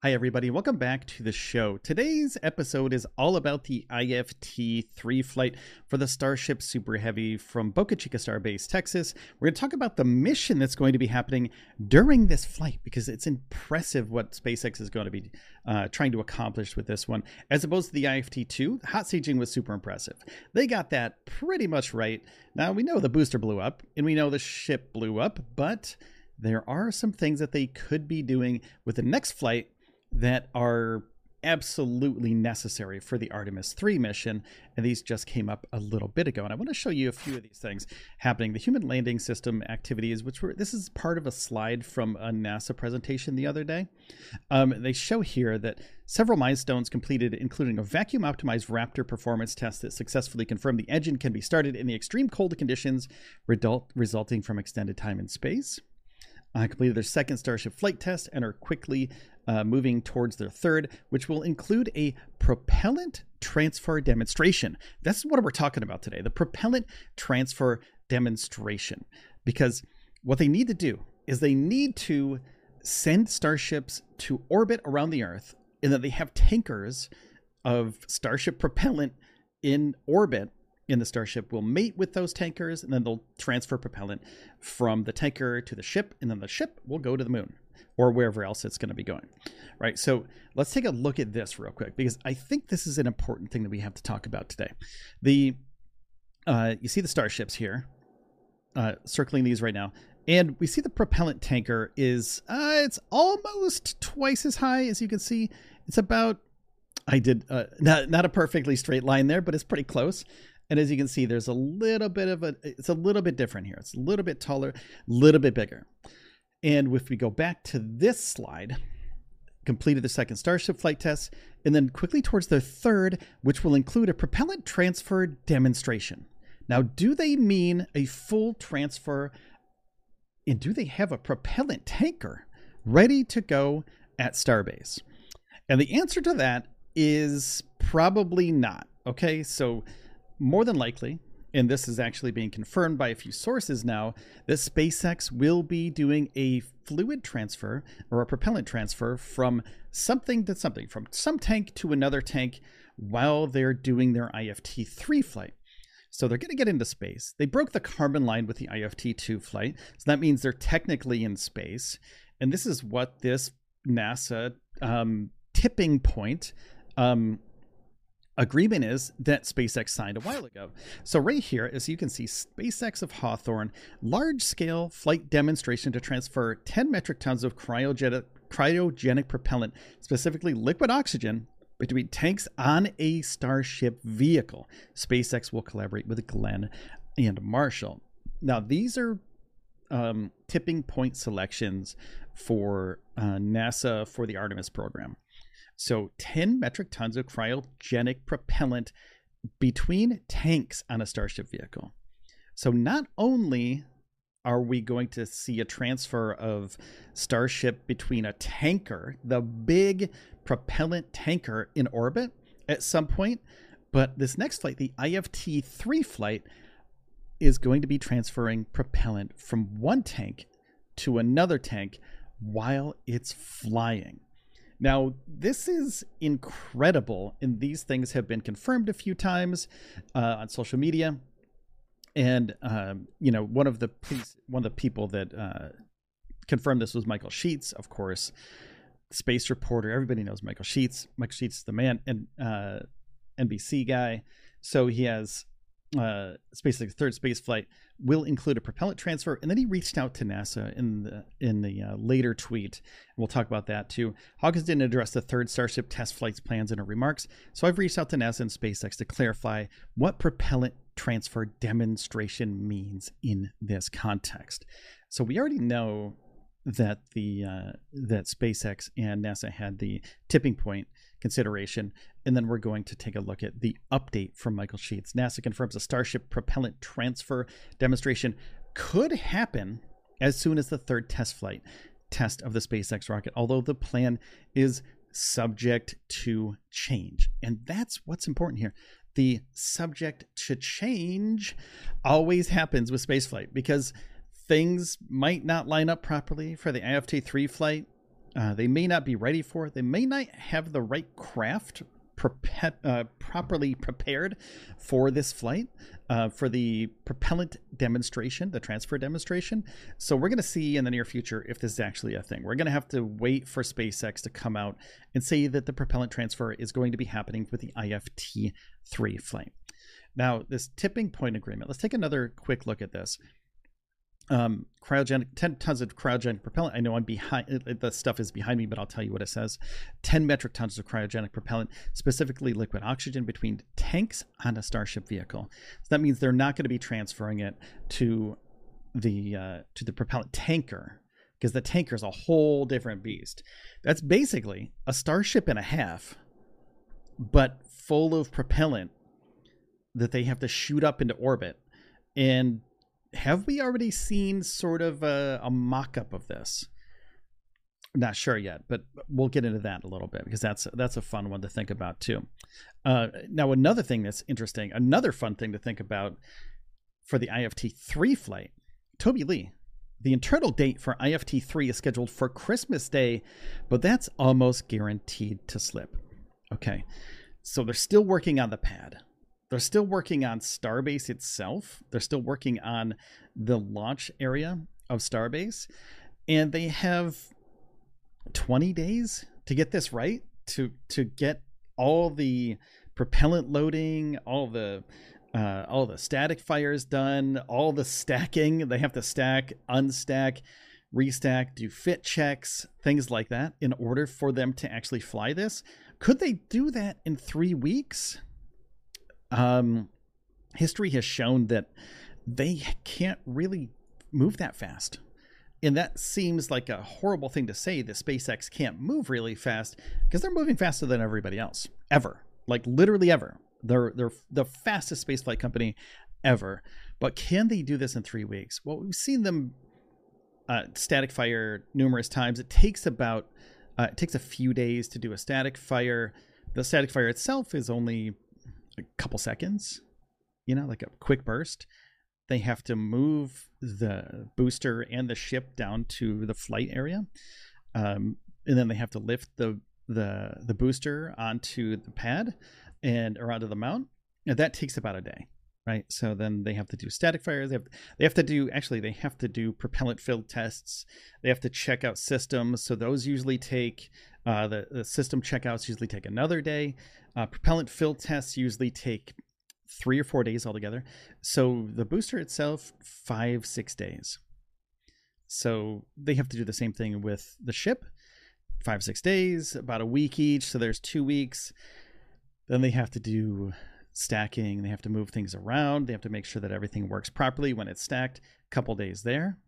Hi, everybody. Welcome back to the show. Today's episode is all about the IFT 3 flight for the Starship Super Heavy from Boca Chica Starbase, Texas. We're going to talk about the mission that's going to be happening during this flight because it's impressive what SpaceX is going to be uh, trying to accomplish with this one. As opposed to the IFT 2, hot staging was super impressive. They got that pretty much right. Now, we know the booster blew up and we know the ship blew up, but there are some things that they could be doing with the next flight that are absolutely necessary for the Artemis 3 mission. And these just came up a little bit ago. And I want to show you a few of these things happening. The human landing system activities, which were this is part of a slide from a NASA presentation the other day. Um, they show here that several milestones completed, including a vacuum optimized Raptor performance test that successfully confirmed the engine can be started in the extreme cold conditions result, resulting from extended time in space. Uh, completed their second Starship flight test and are quickly uh, moving towards their third, which will include a propellant transfer demonstration. That's what we're talking about today the propellant transfer demonstration. Because what they need to do is they need to send starships to orbit around the Earth, and that they have tankers of Starship propellant in orbit in the starship will mate with those tankers and then they'll transfer propellant from the tanker to the ship and then the ship will go to the moon or wherever else it's going to be going right so let's take a look at this real quick because i think this is an important thing that we have to talk about today the uh, you see the starships here uh, circling these right now and we see the propellant tanker is uh, it's almost twice as high as you can see it's about I did uh, not not a perfectly straight line there, but it's pretty close. And as you can see, there's a little bit of a, it's a little bit different here. It's a little bit taller, a little bit bigger. And if we go back to this slide, completed the second Starship flight test, and then quickly towards the third, which will include a propellant transfer demonstration. Now, do they mean a full transfer? And do they have a propellant tanker ready to go at Starbase? And the answer to that is probably not. Okay, so more than likely, and this is actually being confirmed by a few sources now, that SpaceX will be doing a fluid transfer or a propellant transfer from something to something, from some tank to another tank while they're doing their IFT 3 flight. So they're going to get into space. They broke the Kármán line with the IFT 2 flight. So that means they're technically in space. And this is what this NASA um, tipping point um, agreement is that SpaceX signed a while ago. So right here, as you can see, SpaceX of Hawthorne, large-scale flight demonstration to transfer 10 metric tons of cryogenic, cryogenic propellant, specifically liquid oxygen, between tanks on a Starship vehicle. SpaceX will collaborate with Glenn and Marshall. Now, these are um, tipping point selections for uh, NASA for the Artemis program. So 10 metric tons of cryogenic propellant between tanks on a Starship vehicle. So not only are we going to see a transfer of Starship between a tanker, the big propellant tanker in orbit at some point, but this next flight, the IFT 3 flight, is going to be transferring propellant from one tank to another tank while it's flying. Now, this is incredible, and these things have been confirmed a few times uh, on social media. And um, you know, one of the one of the people that uh, confirmed this was Michael Sheetz, of course. space reporter. Everybody knows Michael Sheetz. Michael Sheetz is the man and uh, NBC guy. So he has uh, SpaceX third space flight will include a propellant transfer, and then he reached out to NASA in the in the uh, later tweet. We'll talk about that too. Hawkins didn't address the third Starship test flight's plans in her remarks, so I've reached out to NASA and SpaceX to clarify what propellant transfer demonstration means in this context. So we already know that the uh, that SpaceX and NASA had the tipping point consideration, and then we're going to take a look at the update from Michael Sheetz. NASA confirms a Starship propellant transfer demonstration could happen as soon as the third test flight test of the SpaceX rocket, although the plan is subject to change. And that's what's important here. The subject to change always happens with spaceflight because things might not line up properly for the IFT 3 flight. Uh, they may not be ready for it. They may not have the right craft uh, properly prepared for this flight, uh, for the propellant demonstration, the transfer demonstration. So we're going to see in the near future if this is actually a thing. We're going to have to wait for SpaceX to come out and say that the propellant transfer is going to be happening with the IFT 3 flight. Now, this tipping point agreement, let's take another quick look at this um, cryogenic 10 tons of cryogenic propellant. I know I'm behind the stuff is behind me, but I'll tell you what it says. 10 metric tons of cryogenic propellant, specifically liquid oxygen, between tanks on a Starship vehicle. So that means they're not going to be transferring it to the uh, to the propellant tanker because the tanker is a whole different beast. That's basically a starship and a half, but full of propellant that they have to shoot up into orbit and have we already seen sort of a, a mock-up of this? Not sure yet, but we'll get into that a little bit because that's that's a fun one to think about too. Uh, now, another thing that's interesting, another fun thing to think about for the IFT three flight, Toby Lee. The internal date for IFT 3 is scheduled for Christmas Day, but that's almost guaranteed to slip. Okay, so they're still working on the pad. They're still working on Starbase itself. They're still working on the launch area of Starbase. And they have 20 days to get this right, to to get all the propellant loading, all the uh, all the static fires done, all the stacking. They have to stack, unstack, restack, do fit checks, things like that in order for them to actually fly this. Could they do that in three weeks? Um, history has shown that they can't really move that fast. And that seems like a horrible thing to say that SpaceX can't move really fast because they're moving faster than everybody else ever. Like literally ever. They're they're the fastest spaceflight company ever. But can they do this in three weeks? Well, we've seen them uh, static fire numerous times. It takes about uh, it takes a few days to do a static fire. The static fire itself is only a couple seconds, you know, like a quick burst. They have to move the booster and the ship down to the flight area, um, and then they have to lift the the the booster onto the pad and or onto the mount. And that takes about a day right? So then they have to do static fires. They have they have to do actually they have to do propellant filled tests. They have to check out systems. So those usually take uh, the the system checkouts usually take another day. Uh, propellant fill tests usually take three or four days altogether. So the booster itself five six days. So they have to do the same thing with the ship, five six days, about a week each. So there's two weeks. Then they have to do stacking. They have to move things around. They have to make sure that everything works properly when it's stacked. A couple days there.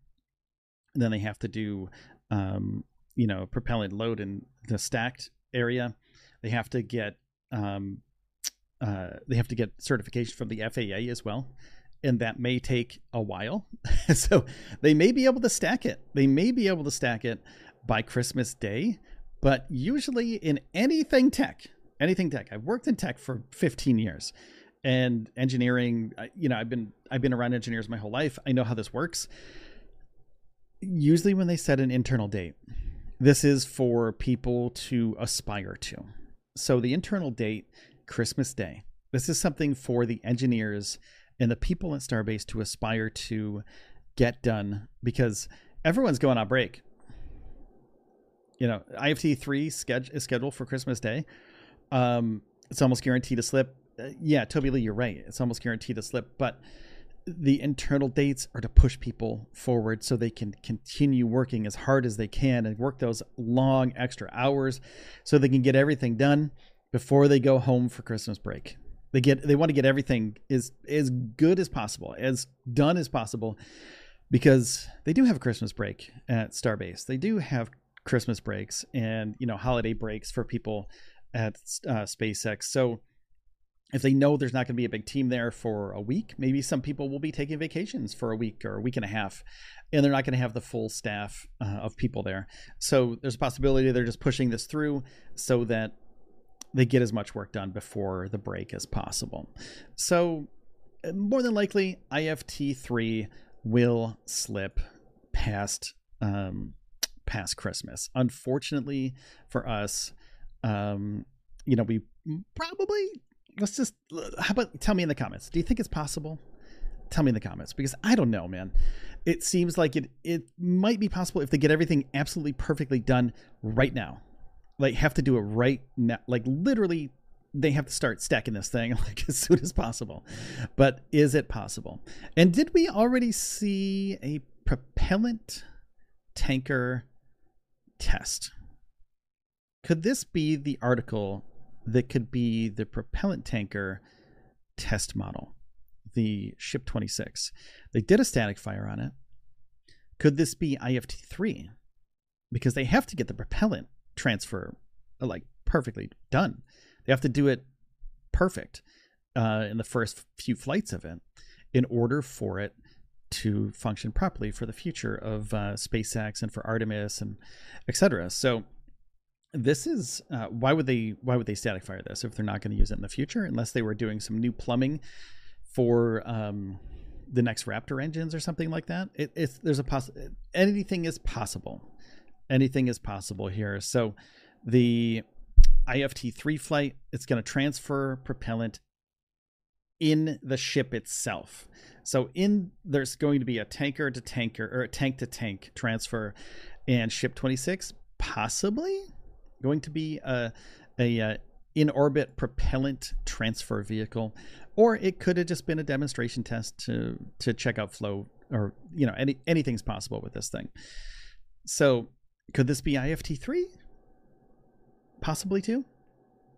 And then they have to do, um, you know, propellant load in the stacked area. They have to get, um, uh, they have to get certification from the FAA as well. And that may take a while. so they may be able to stack it. They may be able to stack it by Christmas Day. But usually in anything tech, anything tech. I've worked in tech for 15 years and engineering, you know, I've been I've been around engineers my whole life. I know how this works. Usually when they set an internal date, this is for people to aspire to. So the internal date, Christmas Day. This is something for the engineers and the people at Starbase to aspire to get done because everyone's going on break You know, IFT three is scheduled for Christmas Day. Um, it's almost guaranteed to slip. Uh, yeah, Toby Lee, you're right. It's almost guaranteed to slip, but the internal dates are to push people forward so they can continue working as hard as they can and work those long extra hours so they can get everything done before they go home for Christmas break. They get they want to get everything as as good as possible, as done as possible because they do have a Christmas break at Starbase. They do have Christmas breaks and, you know, holiday breaks for people at uh, SpaceX. So if they know there's not going to be a big team there for a week, maybe some people will be taking vacations for a week or a week and a half, and they're not going to have the full staff uh, of people there. So there's a possibility they're just pushing this through so that they get as much work done before the break as possible. So uh, more than likely, IFT three will slip past um, past Christmas. Unfortunately for us, um, you know, we probably let's just how about tell me in the comments. Do you think it's possible? Tell me in the comments because I don't know, man. It seems like it it might be possible if they get everything absolutely perfectly done right now. Like have to do it right now, like literally they have to start stacking this thing like as soon as possible. But is it possible? And did we already see a propellant tanker test? Could this be the article that could be the propellant tanker test model, the Ship 26. They did a static fire on it. Could this be IFT 3? Because they have to get the propellant transfer uh, like perfectly done. They have to do it perfect uh, in the first few flights of it in order for it to function properly for the future of uh, SpaceX and for Artemis and etc. So this is uh, why would they why would they static fire this if they're not going to use it in the future unless they were doing some new plumbing for um, the next Raptor engines or something like that. It, it's there's a poss anything is possible, anything is possible here. So the IFT three flight it's going to transfer propellant in the ship itself. So in there's going to be a tanker to tanker or a tank to tank transfer, and ship 26 possibly going to be a, a uh, in orbit propellant transfer vehicle, or it could have just been a demonstration test to to check out flow, or you know, any anything's possible with this thing. So, could this be IFT three? Possibly two.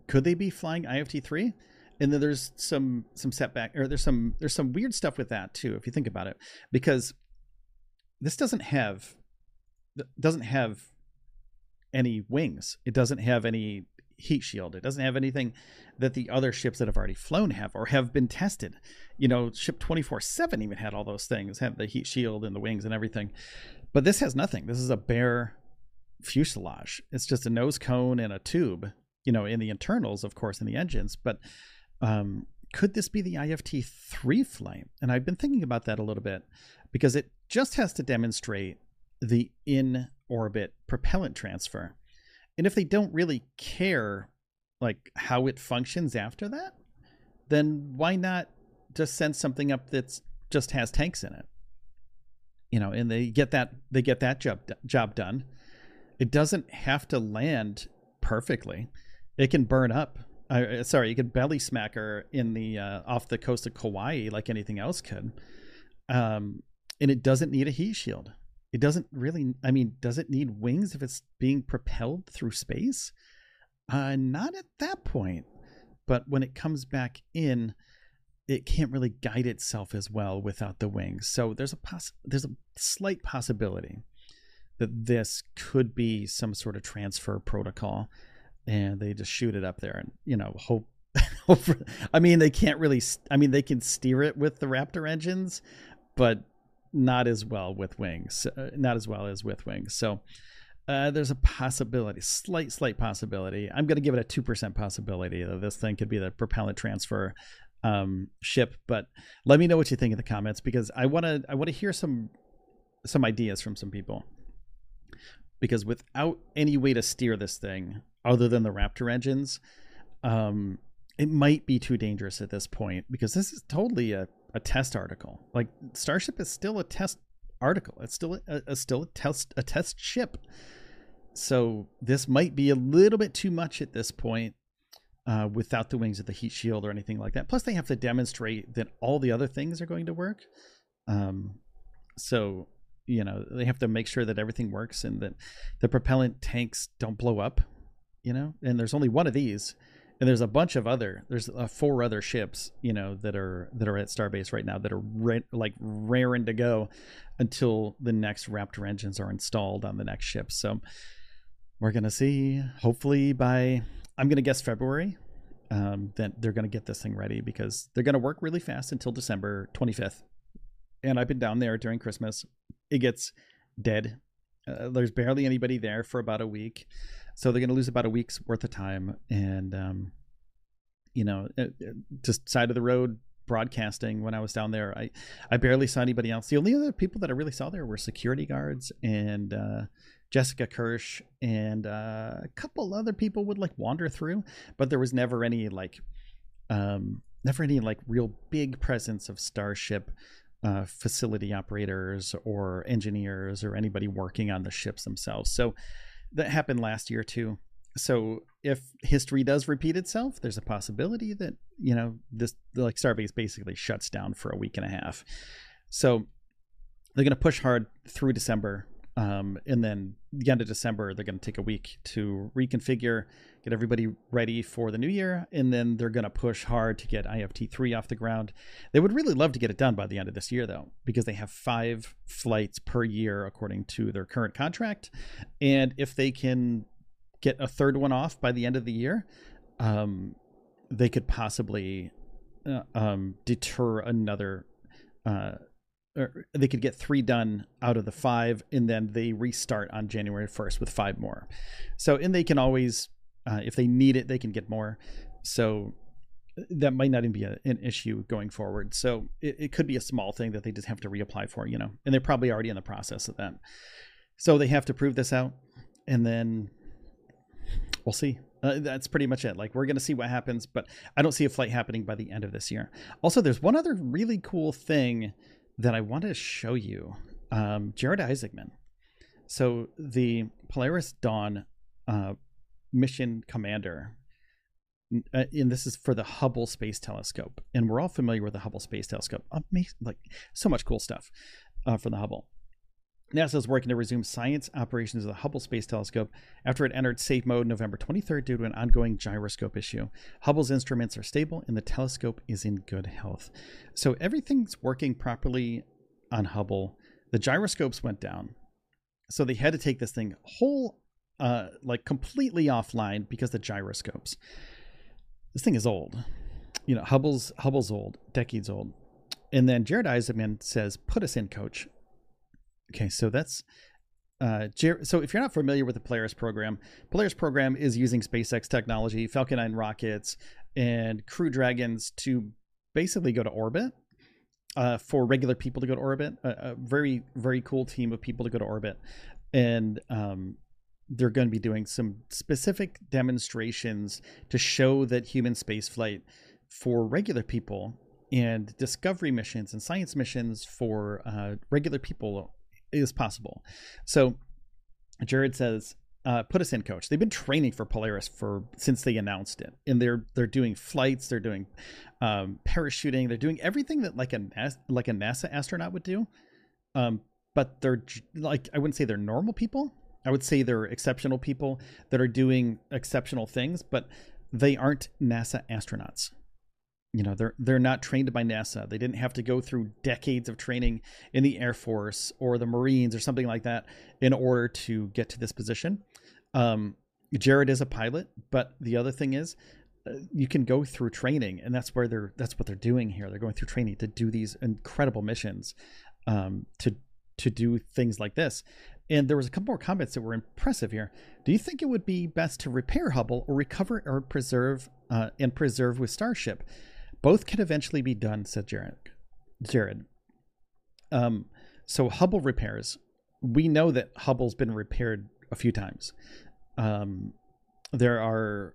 Could they be flying IFT three? And then there's some some setback, or there's some there's some weird stuff with that too, if you think about it, because this doesn't have doesn't have any wings. It doesn't have any heat shield. It doesn't have anything that the other ships that have already flown have or have been tested. You know, ship 24/7 even had all those things, had the heat shield and the wings and everything. But this has nothing. This is a bare fuselage. It's just a nose cone and a tube, you know, in the internals, of course, in the engines, but um could this be the IFT 3 flight? And I've been thinking about that a little bit because it just has to demonstrate the in orbit propellant transfer. And if they don't really care like how it functions after that, then why not just send something up that's just has tanks in it? You know, and they get that they get that job job done. It doesn't have to land perfectly. It can burn up. Uh, sorry, you could belly smacker in the uh, off the coast of Kauai like anything else could, um, and it doesn't need a heat shield. It doesn't really, I mean, does it need wings if it's being propelled through space? Uh, not at that point. But when it comes back in, it can't really guide itself as well without the wings. So there's a poss- there's a slight possibility that this could be some sort of transfer protocol, and they just shoot it up there and you know hope. I mean, they can't really. I mean, they can steer it with the Raptor engines, but not as well with wings, uh, not as well as with wings. So uh, there's a possibility, slight, slight possibility. I'm going to give it a two percent possibility that this thing could be the propellant transfer um, ship. But let me know what you think in the comments because I want to, I want to hear some, some ideas from some people. Because without any way to steer this thing other than the Raptor engines, um, it might be too dangerous at this point because this is totally a a test article. Like Starship is still a test article. It's still a, a still a test a test ship. so this might be a little bit too much at this point uh, without the wings of the heat shield or anything like that. Plus, they have to demonstrate that all the other things are going to work. Um, so you know they have to make sure that everything works and that the propellant tanks don't blow up. You know, and there's only one of these, and there's a bunch of other. There's uh, four other ships, you know, that are that are at Starbase right now that are ra- like raring to go until the next Raptor engines are installed on the next ship. So we're gonna see. Hopefully by I'm gonna guess February um, that they're gonna get this thing ready because they're gonna work really fast until December 25th. And I've been down there during Christmas. It gets dead. Uh, there's barely anybody there for about a week, so they're gonna lose about a week's worth of time. And um, you know, uh, uh, just side of the road broadcasting when I was down there. I I barely saw anybody else. The only other people that I really saw there were security guards and uh, Jessica Kirsch and uh, a couple other people would like wander through, but there was never any like, um, never any like real big presence of Starship uh, facility operators or engineers or anybody working on the ships themselves. So that happened last year too. So if history does repeat itself, there's a possibility that you know this like Starbase basically shuts down for a week and a half. So they're going to push hard through December um, and then the end of December, they're going to take a week to reconfigure, get everybody ready for the new year, and then they're going to push hard to get IFT three off the ground. They would really love to get it done by the end of this year, though, because they have five flights per year according to their current contract, and if they can get a third one off by the end of the year, um, they could possibly uh, um, deter another. Uh, or they could get three done out of the five, and then they restart on January 1st with five more. So, and they can always, uh, if they need it, they can get more. So, that might not even be a, an issue going forward. So, it, it could be a small thing that they just have to reapply for, you know, and they're probably already in the process of that. So, they have to prove this out, and then we'll see. Uh, that's pretty much it. Like we're going to see what happens, but I don't see a flight happening by the end of this year. Also, there's one other really cool thing that I want to show you. Um, Jared Isaacman. So the Polaris Dawn uh, mission commander, uh, and this is for the Hubble Space Telescope, and we're all familiar with the Hubble Space Telescope. Amazing, like so much cool stuff uh, for the Hubble. NASA is working to resume science operations of the Hubble Space Telescope after it entered safe mode November 23rd due to an ongoing gyroscope issue. Hubble's instruments are stable and the telescope is in good health. So everything's working properly on Hubble. The gyroscopes went down. So they had to take this thing whole, uh, like completely offline because the gyroscopes. This thing is old. You know, Hubble's Hubble's old, decades old. And then Jared Isaacman says, "Put us in, coach." Okay, so that's uh, so if you're not familiar with the Polaris program, Polaris program is using SpaceX technology, Falcon 9 rockets, and Crew Dragons to basically go to orbit. Uh, for regular people to go to orbit, a, a, very very cool team of people to go to orbit, and um, they're going to be doing some specific demonstrations to show that human spaceflight for regular people and discovery missions and science missions for uh, regular people is possible. So Jared says, uh, "Put us in, coach." They've been training for Polaris for since they announced it, and they're they're doing flights, they're doing um, parachuting, they're doing everything that like a like a NASA astronaut would do. Um, but they're like I wouldn't say they're normal people. I would say they're exceptional people that are doing exceptional things, but they aren't NASA astronauts you know they're they're not trained by NASA. They didn't have to go through decades of training in the Air Force or the Marines or something like that in order to get to this position. Um, Jared is a pilot, but the other thing is uh, you can go through training, and that's where they're that's what they're doing here. They're going through training to do these incredible missions, um, to to do things like this. And there was a couple more comments that were impressive here. Do you think it would be best to repair Hubble or recover or preserve uh, and preserve with Starship? Both can eventually be done, said Jared. Jared. Um, so Hubble repairs. We know that Hubble's been repaired a few times. Um, there are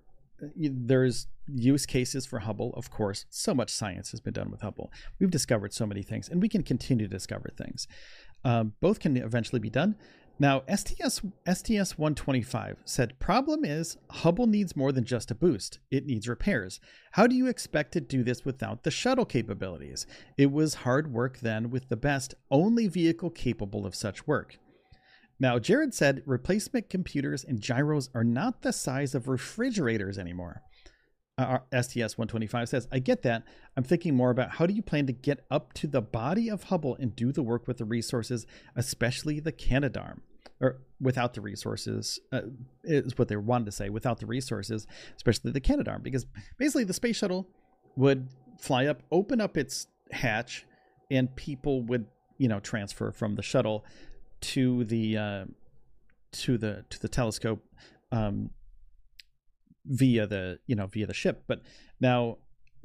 there's use cases for Hubble, of course. So much science has been done with Hubble. We've discovered so many things, and we can continue to discover things. Um, both can eventually be done. Now, STS STS 125 said problem is Hubble needs more than just a boost. It needs repairs. How do you expect to do this without the shuttle capabilities? It was hard work then with the best only vehicle capable of such work. Now, Jared said replacement computers and gyros are not the size of refrigerators anymore. Uh, STS 125 says, I get that. I'm thinking more about how do you plan to get up to the body of Hubble and do the work with the resources, especially the Canadarm or without the resources uh, is what they wanted to say without the resources especially the canadarm because basically the space shuttle would fly up open up its hatch and people would you know transfer from the shuttle to the uh, to the to the telescope um, via the you know via the ship. But now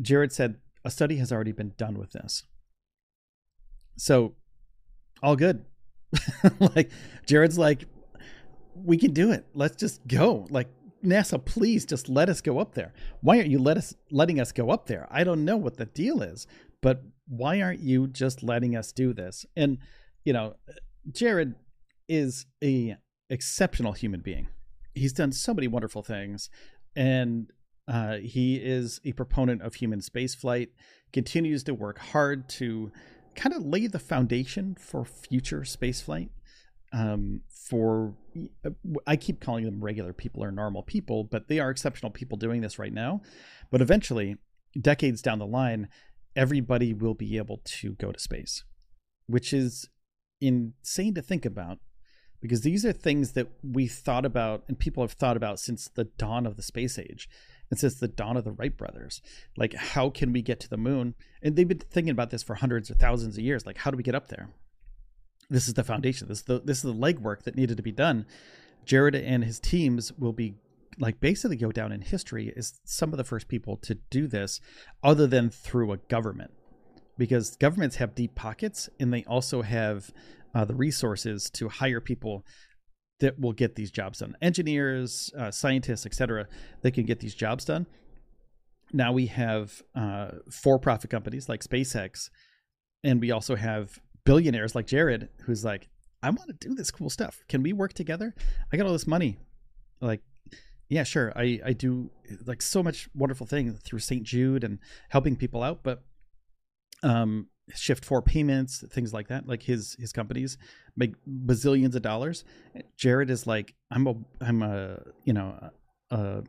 jared said a study has already been done with this. So all good like Jared's like, we can do it. Let's just go. Like NASA, please just let us go up there. Why aren't you let us letting us go up there? I don't know what the deal is, but why aren't you just letting us do this? And you know, Jared is a exceptional human being. He's done so many wonderful things, and uh, he is a proponent of human spaceflight. Continues to work hard to kind of lay the foundation for future spaceflight. Um, for uh, I keep calling them regular people or normal people, but they are exceptional people doing this right now. But eventually, decades down the line, everybody will be able to go to space, which is insane to think about because these are things that we thought about and people have thought about since the dawn of the space age and since the dawn of the Wright brothers. Like, how can we get to the moon? And they've been thinking about this for hundreds or thousands of years. Like, how do we get up there? This is the foundation. This is the this is the legwork that needed to be done. Jared and his teams will be like basically go down in history as some of the first people to do this, other than through a government, because governments have deep pockets and they also have uh, the resources to hire people that will get these jobs done. Engineers, uh, scientists, etc. They can get these jobs done. Now we have uh, for-profit companies like SpaceX, and we also have billionaires like Jared, who's like, "I want to do this cool stuff. Can we work together? I got all this money. Like, yeah, sure. I I do like so much wonderful thing through St. Jude and helping people out, but um, Shift4 payments, things like that. Like his his companies make bazillions of dollars. Jared is like, I'm a I'm a you know a,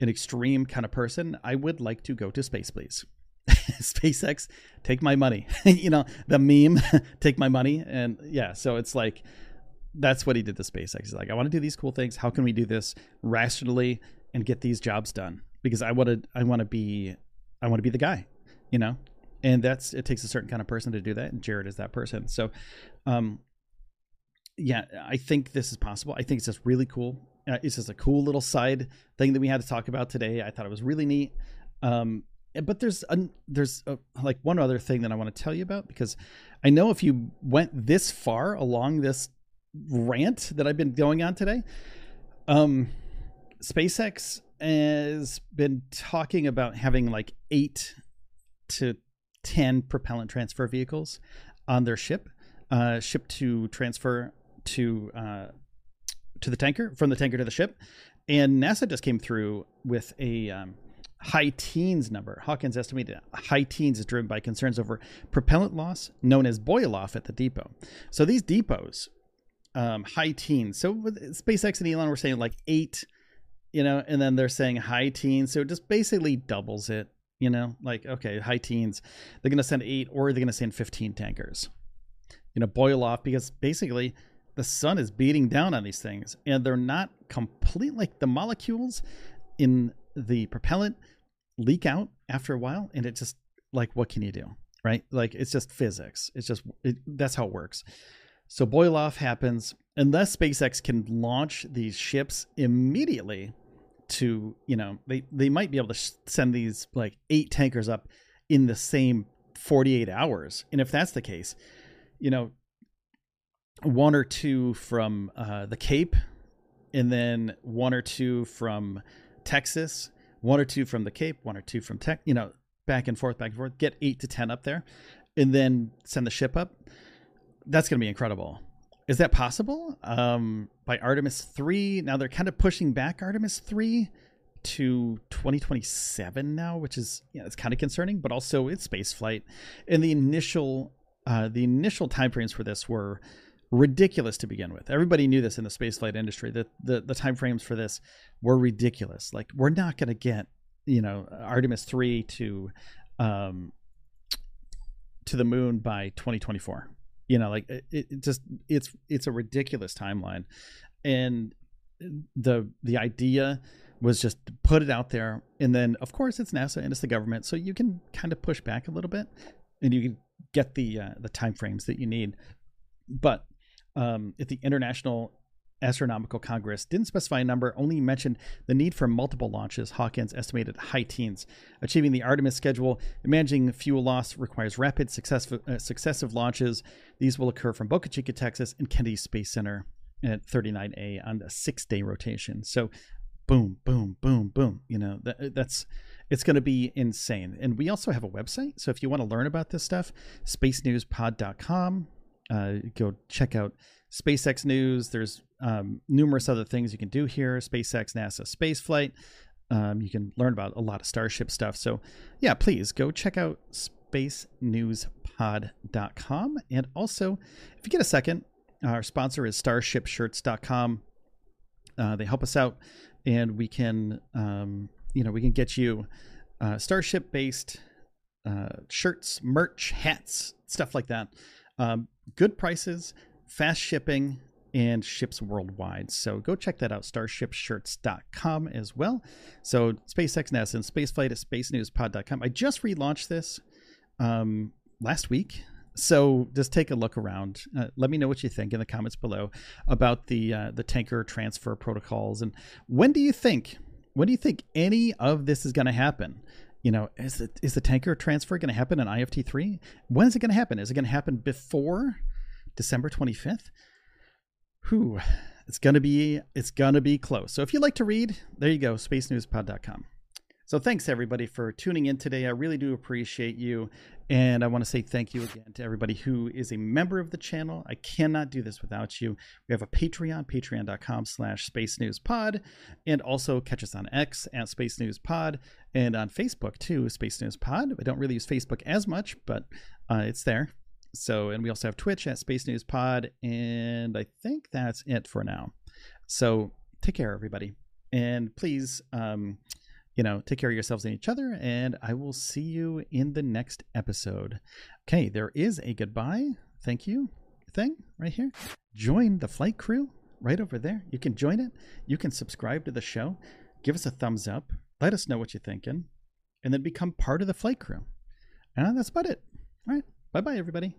an extreme kind of person. I would like to go to space, please. SpaceX, take my money. you know the meme, take my money, and yeah. So it's like that's what he did to SpaceX. He's like, I want to do these cool things. How can we do this rationally and get these jobs done? Because I want to I want to be I want to be the guy. You know, and that's it takes a certain kind of person to do that and jared is that person. So um yeah i think this is possible. I think it's just really cool. Uh, it's just a cool little side thing that we had to talk about today. I thought it was really neat. Um but there's a, there's a, like one other thing that i want to tell you about because i know if you went this far along this rant that i've been going on today um spacex has been talking about having like eight to 10 propellant transfer vehicles on their ship, uh, shipped to transfer to uh, to the tanker from the tanker to the ship. And NASA just came through with a um, high teens number. Hawkins estimated high teens is driven by concerns over propellant loss, known as boil off at the depot. So these depots, um, high teens. So SpaceX and Elon were saying like eight, you know, and then they're saying high teens. So it just basically doubles it you know, like okay, high teens. They're going to send eight, or they're going to send fifteen tankers. You know, boil off because basically the sun is beating down on these things, and they're not complete. Like the molecules in the propellant leak out after a while, and it just like what can you do, right? Like it's just physics. It's just it, that's how it works. So boil off happens unless SpaceX can launch these ships immediately to you know they they might be able to send these like eight tankers up in the same 48 hours. And if that's the case you know one or two from uh, the cape and then one or two from texas one or two from the cape one or two from tech you know back and forth back and forth get eight to ten up there and then send the ship up that's going to be incredible is that possible? Um, by Artemis 3. Now they're kind of pushing back Artemis 3 to 2027 now, which is yeah, it's kind of concerning, but also it's space flight. And the initial uh, the initial timeframes for this were ridiculous to begin with. Everybody knew this in the spaceflight industry that the the timeframes for this were ridiculous. Like we're not going to get you know Artemis 3 to um, to the moon by 2024 you know like it, it just it's it's a ridiculous timeline. And the the idea was just put it out there. And then of course it's nasa and it's the government. So you can kind of push back a little bit and you can get the uh, the time frames that you need. But um, at the international Astronautical Congress didn't specify a number, only mentioned the need for multiple launches. Hawkins estimated high teens. Achieving the Artemis schedule and managing fuel loss requires rapid, successive, uh, successive launches. These will occur from Boca Chica, Texas, and Kennedy Space Center at 39A on a six day rotation. So, boom, boom, boom, boom. You know, that, that's it's going to be insane. And we also have a website. So, if you want to learn about this stuff, spacenewspod.com. Uh, go check out SpaceX news. There's um, numerous other things you can do here SpaceX, NASA spaceflight. Um, you can learn about a lot of Starship stuff. So, yeah, please go check out spacenewspod.com. And also, if you get a second, our sponsor is starshipshirts.com. Uh, they help us out, and we can, um, you know, we can get you uh, Starship based uh, shirts, merch, hats, stuff like that. Um, good prices, fast shipping, and ships worldwide. So go check that out, starshipshirts.com as well. So SpaceX, NASA, and spaceflight at spacenewspod.com. I just relaunched this um, last week. So just take a look around. Uh, let me know what you think in the comments below about the uh, the tanker transfer protocols and when do you think when do you think any of this is going to happen? You know, is the, is the tanker transfer going to happen in IFT three? When is it going to happen? Is it going to happen before December twenty fifth? whew, it's gonna be it's gonna be close. So if you'd like to read, there you go, spacenewspod.com. So thanks everybody for tuning in today. I really do appreciate you. And I want to say thank you again to everybody who is a member of the channel. I cannot do this without you. We have a Patreon, patreon.com slash space news pod, and also catch us on X at Space News Pod and on Facebook too, Space News Pod. I don't really use Facebook as much, but uh, it's there. So, and we also have Twitch at Space News Pod, and I think that's it for now. So, take care, everybody, and please, um, you know, take care of yourselves and each other, and I will see you in the next episode. Okay, there is a goodbye, thank you thing right here. Join the flight crew right over there. You can join it. You can subscribe to the show. Give us a thumbs up. Let us know what you're thinking, and then become part of the flight crew. And that's about it. All right. Bye bye, everybody.